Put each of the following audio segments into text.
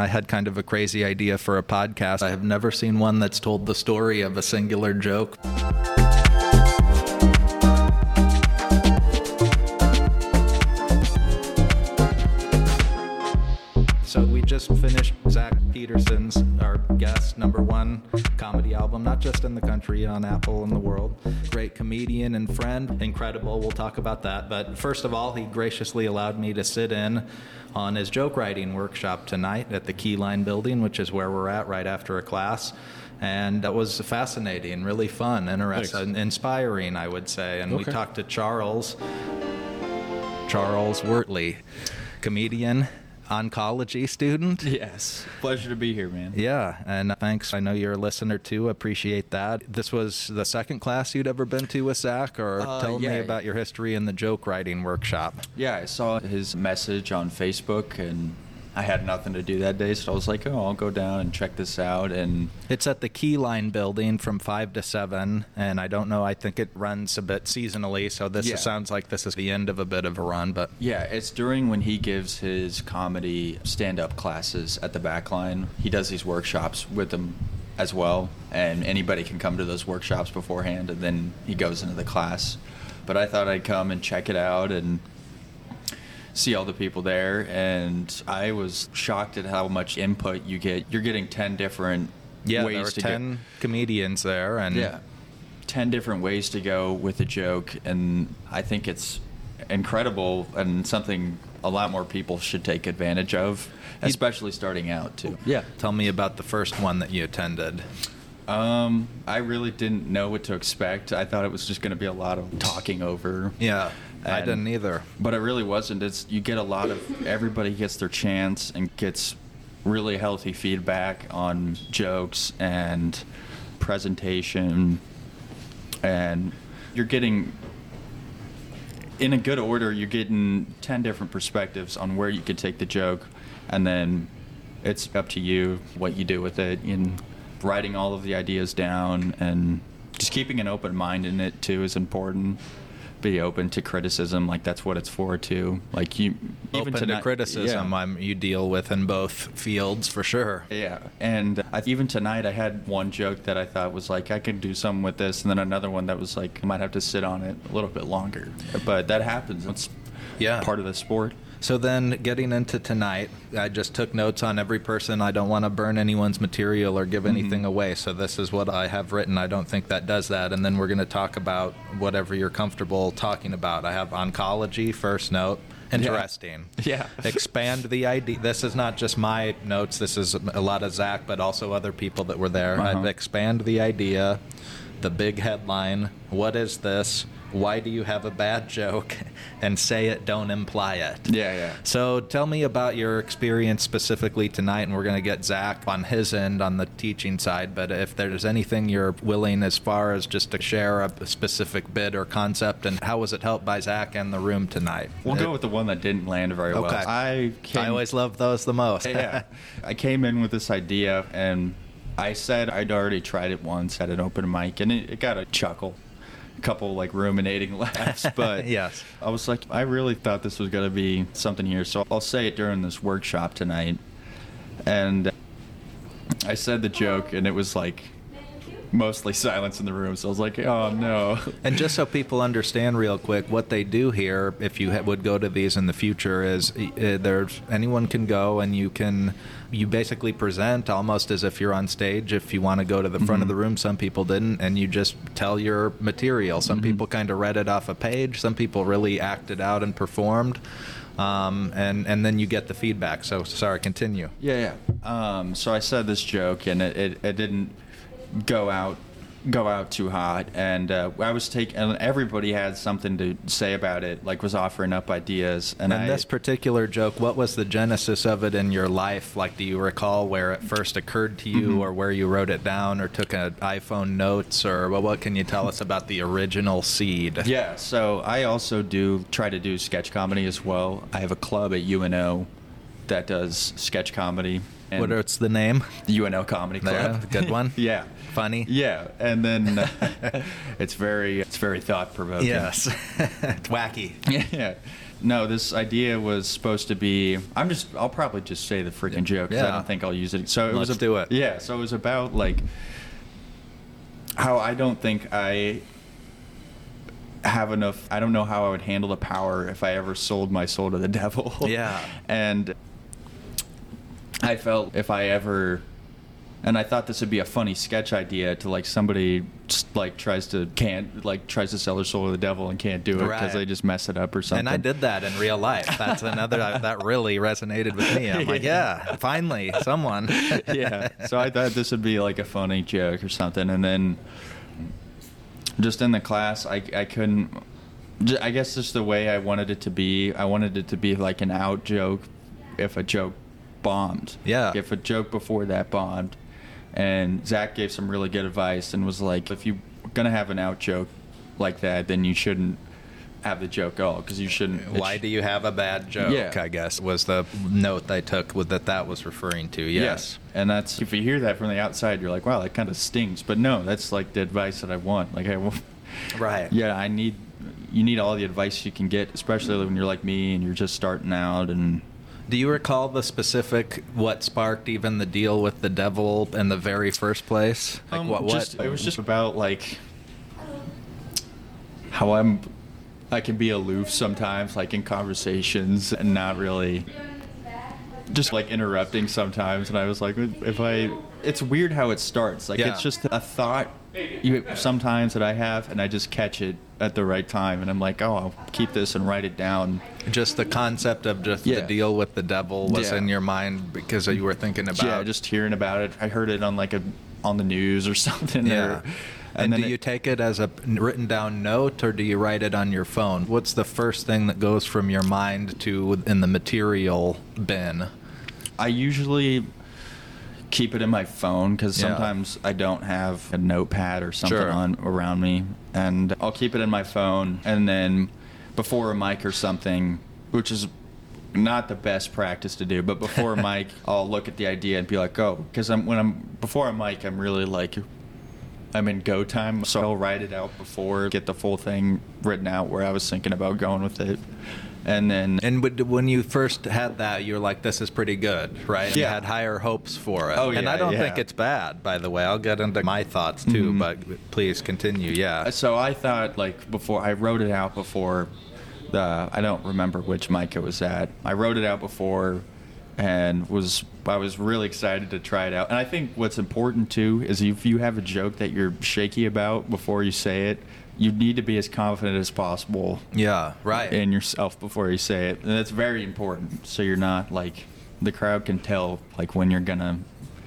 I had kind of a crazy idea for a podcast. I have never seen one that's told the story of a singular joke. So we just finished Zach Peterson's, guest, number one comedy album, not just in the country, on Apple and the world. Great comedian and friend, incredible. We'll talk about that. But first of all, he graciously allowed me to sit in on his joke writing workshop tonight at the Keyline building, which is where we're at right after a class. And that was fascinating, really fun, interesting, inspiring, I would say. And we talked to Charles, Charles Wurtele, comedian, oncology student. Yes. Pleasure to be here, man. Yeah, and thanks. I know you're a listener too. Appreciate that. This was the second class you'd ever been to with Zach, or Uh, tell me yeah. about your history in the joke writing workshop. Yeah, I saw his message on Facebook and I had nothing to do that day, so I was like, oh, I'll go down and check this out. And It's at the Keyline building from 5 to 7, and I don't know, I think it runs a bit seasonally, so this Yeah. sounds like this is the end of a bit of a run, but yeah, it's during when he gives his comedy stand up classes at the backline. He does these workshops with them as well, and anybody can come to those workshops beforehand, and then he goes into the class. But I thought I'd come and check it out and see all the people there and I was shocked at how much input you get. You're getting 10 different yeah, ways there were to 10 comedians there, and. Yeah. 10 different ways to go with a joke and I think it's incredible and something a lot more people should take advantage of, especially starting out too. Yeah. tell me about the first one that you attended. Um, I really didn't know what to expect. I thought it was just going to be a lot of talking over. Yeah, I didn't either. But it really wasn't. It's you get a lot of everybody gets their chance and gets really healthy feedback on jokes and presentation and you're getting in a good order you're getting 10 different perspectives on where you could take the joke and then it's up to you what you do with it in writing all of the ideas down and just keeping an open mind in it too is important be open to criticism like that's what it's for too like you even Open to tonight- criticism, yeah. I'm, you deal with in both fields for sure. Yeah, and I, even tonight I had one joke that I thought was like I could do something with this, and then another one that was like I might have to sit on it a little bit longer. But that happens. It's Yeah. part of the sport. So then, getting into tonight, I just took notes on every person. I don't want to burn anyone's material or give anything away. So this is what I have written. I don't think that does that. And then we're going to talk about whatever you're comfortable talking about. I have oncology first note. Interesting. Yeah. Expand the idea. This is not just my notes. This is a lot of Zach, but also other people that were there. Uh-huh. I'd expand the idea. The big headline. What is this? Why do you have a bad joke? And say it, don't imply it. Yeah, yeah. So tell me about your experience specifically tonight, and we're going to get Zach on his end on the teaching side. But if there's anything you're willing, as far as just to share a specific bit or concept, and how was it helped by Zach and the room tonight? We'll go with the one that didn't land very well. Okay. I came, I always love those the most. yeah. I came in with this idea and I said I'd already tried it once at an open mic and it, it got a chuckle. Couple like ruminating laughs, but Yes. I was like, I really thought this was going to be something here. So I'll say it during this workshop tonight. And I said the joke and it was like mostly silence in the room. So I was like, oh no. And just so people understand real quick, what they do here, if you ha- would go to these in the future, is uh, there's anyone can go and you can you basically present almost as if you're on stage. If you want to go to the front of the room, some people didn't, and you just tell your material. Some people kind of read it off a page. Some people really acted out and performed. Um, and and then you get the feedback. So sorry, continue. Yeah, yeah. Um, so I said this joke, and it, it, it didn't go out go out too hot, and uh, I was taking. And everybody had something to say about it, like was offering up ideas, and, And I. this particular joke, what was the genesis of it in your life? Like, do you recall where it first occurred to you, Mm-hmm. or where you wrote it down, or took an iPhone notes, or well, what can you tell us about the original seed? yeah, so I also do try to do sketch comedy as well. I have a club at UNO that does sketch comedy. And What it's the name? the UNO Comedy Yeah, Club. good one. yeah. Funny. Yeah, and then uh, it's very it's very thought provoking. Yes, it's wacky. yeah. no, this idea was supposed to be. I'm just. I'll probably just say the freaking joke 'cause I Yeah. don't think I'll use it. So it. Let's a- do it. Yeah. So it was about like how I don't think I have enough. I don't know how I would handle the power if I ever sold my soul to the devil. Yeah. and I felt if I ever. And I thought this would be a funny sketch idea to like somebody just, like tries to can't like tries to sell their soul to the devil and can't do it because Right. they just mess it up or something. And I did that in real life. That's another that really resonated with me. I'm like, yeah, finally, someone. yeah. So I thought this would be like a funny joke or something, and then just in the class, I I couldn't. j- I guess just the way I wanted it to be. I wanted it to be like an out joke, if a joke bombed. Yeah. If a joke before that bombed, and Zach gave some really good advice and was like, if you're gonna have an out joke like that, then you shouldn't have the joke at all because you shouldn't. Why do you have a bad joke? Yeah. I guess was the note I took with that that was referring to. Yes. And that's if you hear that from the outside, you're like, wow, that kind of stings. But no, that's like the advice that I want. Like I, wa- Right. yeah, I need. You need all the advice you can get, especially when you're like me and you're just starting out. And Do you recall the specific what sparked even the deal with the devil in the very first place? Like Um, what? What? just- it was just about like how I'm. I can be aloof sometimes, like in conversations, and not really just like interrupting sometimes. And I was like, if I, it's weird how it starts. Like Yeah. it's just a thought sometimes that I have, and I just catch it at the right time, and I'm like, oh, I'll keep this and write it down. just the concept of just Yeah. the deal with the devil was Yeah. in your mind because you were thinking about. yeah, just hearing about it. I heard it on like a on the news or something. Yeah. or- And, then do it- you take it as a written down note or do you write it on your phone? What's the first thing that goes from your mind to in the material bin? I usually keep it in my phone because Yeah. sometimes I don't have a notepad or something Sure. on around me, and I'll keep it in my phone. And then before a mic or something, which is not the best practice to do, but before a mic, I'll look at the idea and be like, oh, because I'm when I'm before a mic, I'm really like. I'm in go time, so I'll write it out before, get the full thing written out where I was thinking about going with it. And then And when you first had that, you were like, "This is pretty good," right? You Yeah. had higher hopes for it. Oh, and I don't yeah. think it's bad, by the way. I'll get into my thoughts too, Mhm. but please continue. Yeah. So I thought like before I wrote it out before the I don't remember which mic it was at. I wrote it out before and was I was really excited to try it out. And I think what's important too is if you have a joke that you're shaky about before you say it, you need to be as confident as possible Yeah. Right. in yourself before you say it. And that's very important. So you're not like the crowd can tell like when you're gonna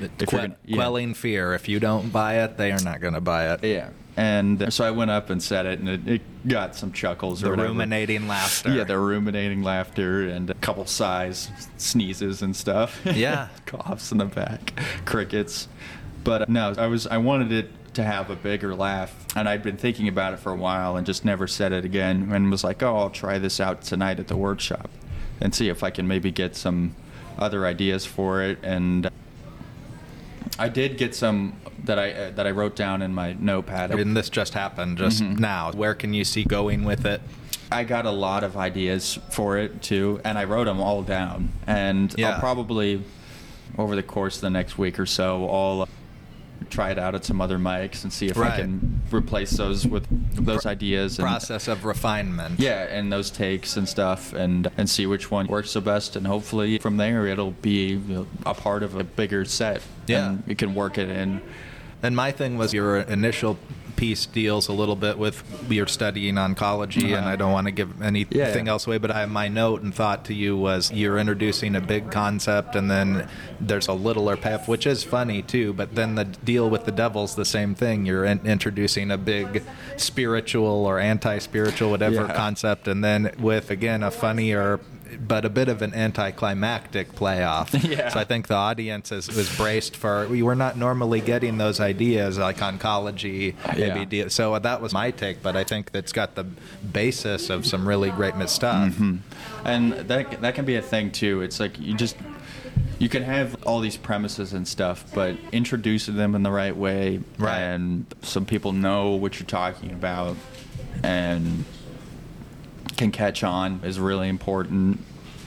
if Que- you're gonna- yeah. quelling fear. If you don't buy it, they are not going to buy it. Yeah. And so I went up and said it, and it, it got some chuckles The ruminating laughter. Yeah, the ruminating laughter and a couple sighs, sneezes and stuff. Yeah. coughs in the back, crickets. But uh, no, I was I wanted it to have a bigger laugh, and I'd been thinking about it for a while and just never said it again, and was like, oh, I'll try this out tonight at the workshop, and see if I can maybe get some other ideas for it. And I did get some that I uh, that I wrote down in my notepad. And this just happened just Mhm. now. Where can you see going with it? I got a lot of ideas for it too, and I wrote them all down. And Yeah. I'll probably, over the course of the next week or so, I'll uh, try it out at some other mics and see if Right. I can replace those with those Pro- ideas. And, Process of refinement. Yeah, and those takes and stuff, and and see which one works the best, and hopefully from there it'll be a part of a bigger set. Yeah. and you can work it in. And my thing was your initial piece deals a little bit with you're studying oncology, and Uh-huh. I don't want to give anything Yeah, yeah. else away. But I, have my note and thought to you was you're introducing a big concept, and then there's a littler path, which is funny too. But then the deal with the devil's the same thing. You're in, introducing a big spiritual or anti-spiritual, whatever Yeah. concept, and then with again a funnier. But a bit of an anticlimactic playoff. Yeah. So I think the audience is, was braced for. We were not normally getting those ideas like oncology, maybe. Yeah. So that was my take, but I think that's got the basis of some really great stuff. Mhm. And that that can be a thing too. It's like you just you can have all these premises and stuff, but introducing them in the right way, Right. and some people know what you're talking about, and can catch on is really important.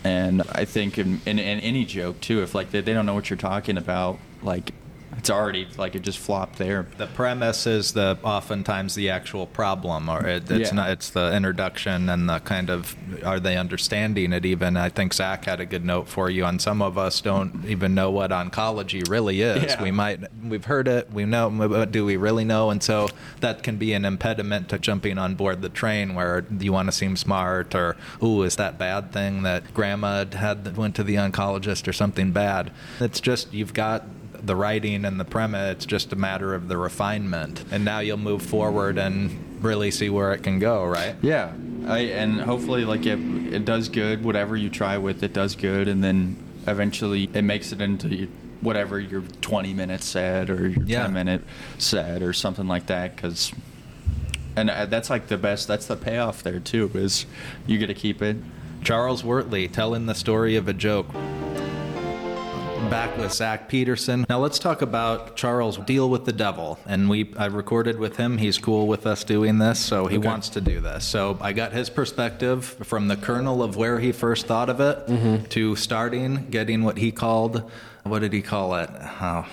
And I think in, in, in any joke too, if like they, they don't know what you're talking about, like it's already like it just flopped there. The premise is the oftentimes the actual problem, or it, it's Yeah. not. It's the introduction and the kind of are they understanding it? Even I think Zach had a good note for you. On some of us don't even know what oncology really is. Yeah. We might we've heard it, we know, but do we really know? And so that can be an impediment to jumping on board the train, where you want to seem smart, or ooh, is that bad thing that grandma had went to the oncologist or something bad? It's just you've got the writing and the premise. It's just a matter of the refinement, and now you'll move forward and really see where it can go. Right? Yeah, I, and hopefully, like it, it does good. Whatever you try with, it does good, and then eventually it makes it into whatever your 20 minute set or your Yeah. 10 minute set or something like that. Because, and uh, that's like the best. That's the payoff there too. Is you get to keep it. Charles Wurtele telling the story of a joke. Back with Zach Peterson. Now let's talk about Charles' deal with the devil. And we I recorded with him. He's cool with us doing this, so he Okay. wants to do this. So I got his perspective from the kernel of where he first thought of it Mm-hmm. to starting getting what he called what did he call it? Oh,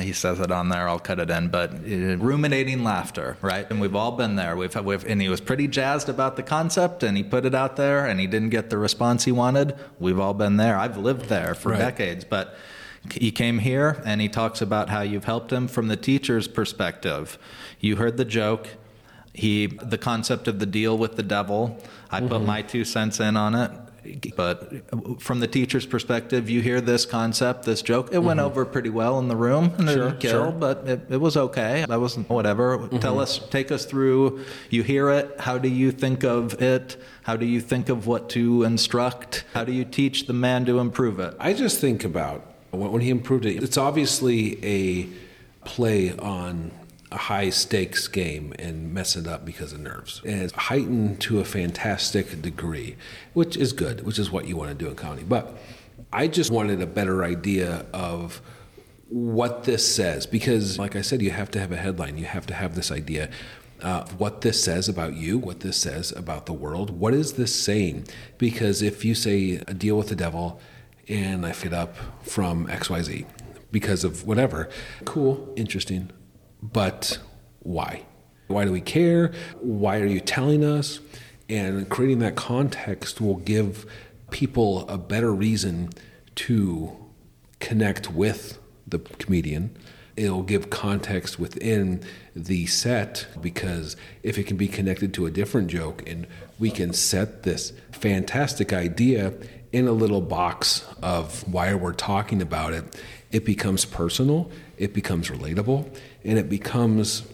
he says it on there. I'll cut it in, but uh, ruminating laughter, right? And we've all been there. We've, we've, and he was pretty jazzed about the concept, and he put it out there, and he didn't get the response he wanted. We've all been there. I've lived there for Right. decades, but he came here and he talks about how you've helped him from the teacher's perspective. You heard the joke. He, the concept of the deal with the devil. I put Mm-hmm. my two cents in on it. But from the teacher's perspective, you hear this concept, this joke. It went over pretty well in the room, and Mm-hmm. Sure, didn't kill, sure. but it, it was okay. That wasn't whatever. Mm-hmm. Tell us, take us through. You hear it. How do you think of it? How do you think of what to instruct? How do you teach the man to improve it? I just think about when he improved it. It's obviously a play on a high stakes game and mess it up because of nerves. And it's heightened to a fantastic degree, which is good, which is what you want to do in comedy. But I just wanted a better idea of what this says because, like I said, you have to have a headline, you have to have this idea. Uh, what this says about you, what this says about the world, what is this saying? Because if you say deal with the devil and I fit up from XYZ because of whatever, cool, interesting, but why? Why do we care? Why are you telling us? And creating that context will give people a better reason to connect with the comedian. It'll give context within the set because if it can be connected to a different joke and we can set this fantastic idea in a little box of why we're talking about it, it becomes personal, it becomes relatable, and it becomes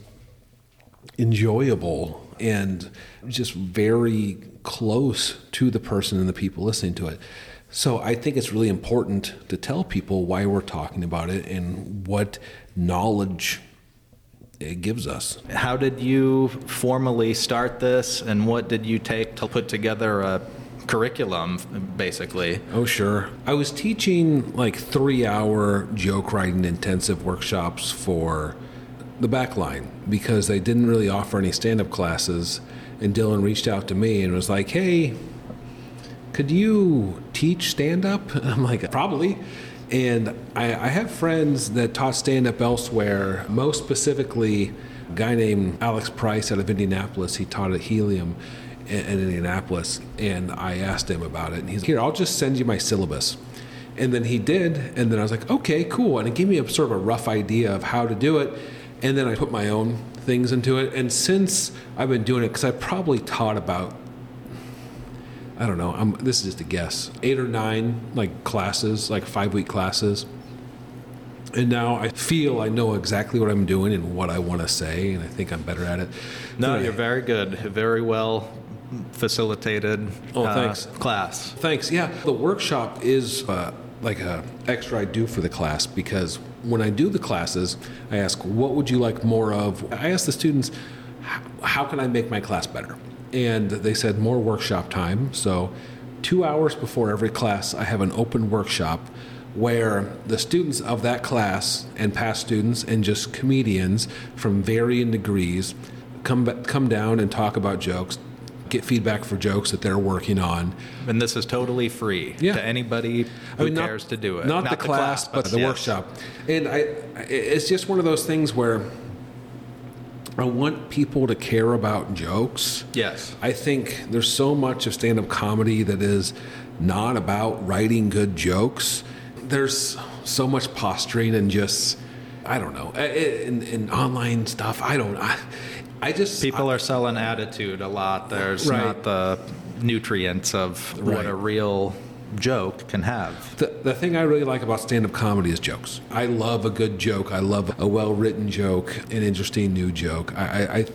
enjoyable and just very close to the person and the people listening to it. So I think it's really important to tell people why we're talking about it and what knowledge it gives us. How did you formally start this, and what did you take to put together a curriculum, basically? Oh, sure. I was teaching like three hour joke writing intensive workshops for the back line because they didn't really offer any stand up classes. And Dylan reached out to me and was like, hey, could you teach stand up? I'm like, probably. And I, I have friends that taught stand up elsewhere, most specifically, a guy named Alex Price out of Indianapolis. He taught at Helium in, in Indianapolis. And I asked him about it. And he's here, I'll just send you my syllabus. And then he did. And then I was like, okay, cool. And it gave me a sort of a rough idea of how to do it. And then I put my own things into it. And since I've been doing it, because I probably taught about I don't know. I'm, this is just a guess. Eight or nine like classes, like five week classes. And now I feel I know exactly what I'm doing and what I want to say, and I think I'm better at it. No, you're very good. Very well facilitated Oh, uh, thanks. class. Thanks. Yeah, the workshop is uh, like a extra I do for the class because when I do the classes, I ask, "What would you like more of?" I ask the students, "How- "How can I make my class better?" And they said more workshop time. So, two hours before every class, I have an open workshop where the students of that class and past students and just comedians from varying degrees come come down and talk about jokes get feedback for jokes that they're working on. And this is totally free Yeah. to anybody who not- cares to do it. Not, the, class, but the yes. workshop. And I, I- it's just one of those things where I want people to care about jokes. Yes. I think there's so much of stand up comedy that is not about writing good jokes. There's so much posturing and just, I don't know, in, in online stuff. I don't, I, I just. People are selling attitude a lot. There's Right. not the nutrients of what Right. a real joke can have. The, the thing I really like about stand up comedy is jokes. I love a good joke. I love a well written joke, an interesting new joke. I, I, I,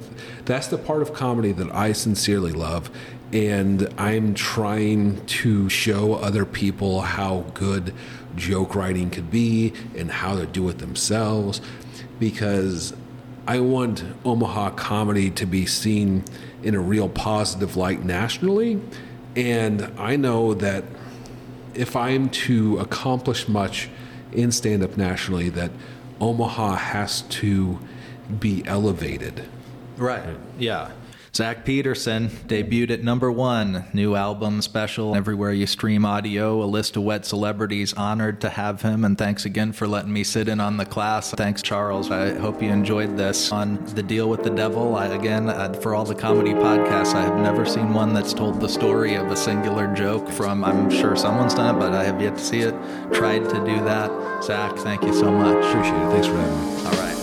that's the part of comedy that I sincerely love. And I'm trying to show other people how good joke writing could be and how to do it themselves because I want Omaha comedy to be seen in a real positive light nationally. And I know that if I'm to accomplish much in stand up nationally, that Omaha has to be elevated. Right. Yeah. Zach Peterson debuted at number one. New album special everywhere you stream audio. A list of wet celebrities. Honored to have him, and thanks again for letting me sit in on the class. Thanks, Charles. I hope you enjoyed this on the deal with the devil. I, again, uh, for all the comedy podcasts, I have never seen one that's told the story of a singular joke from. I'm sure someone's done it, but I have yet to see it. Tried to do that. Zach, thank you so much. Appreciate it. Thanks for having me. All right.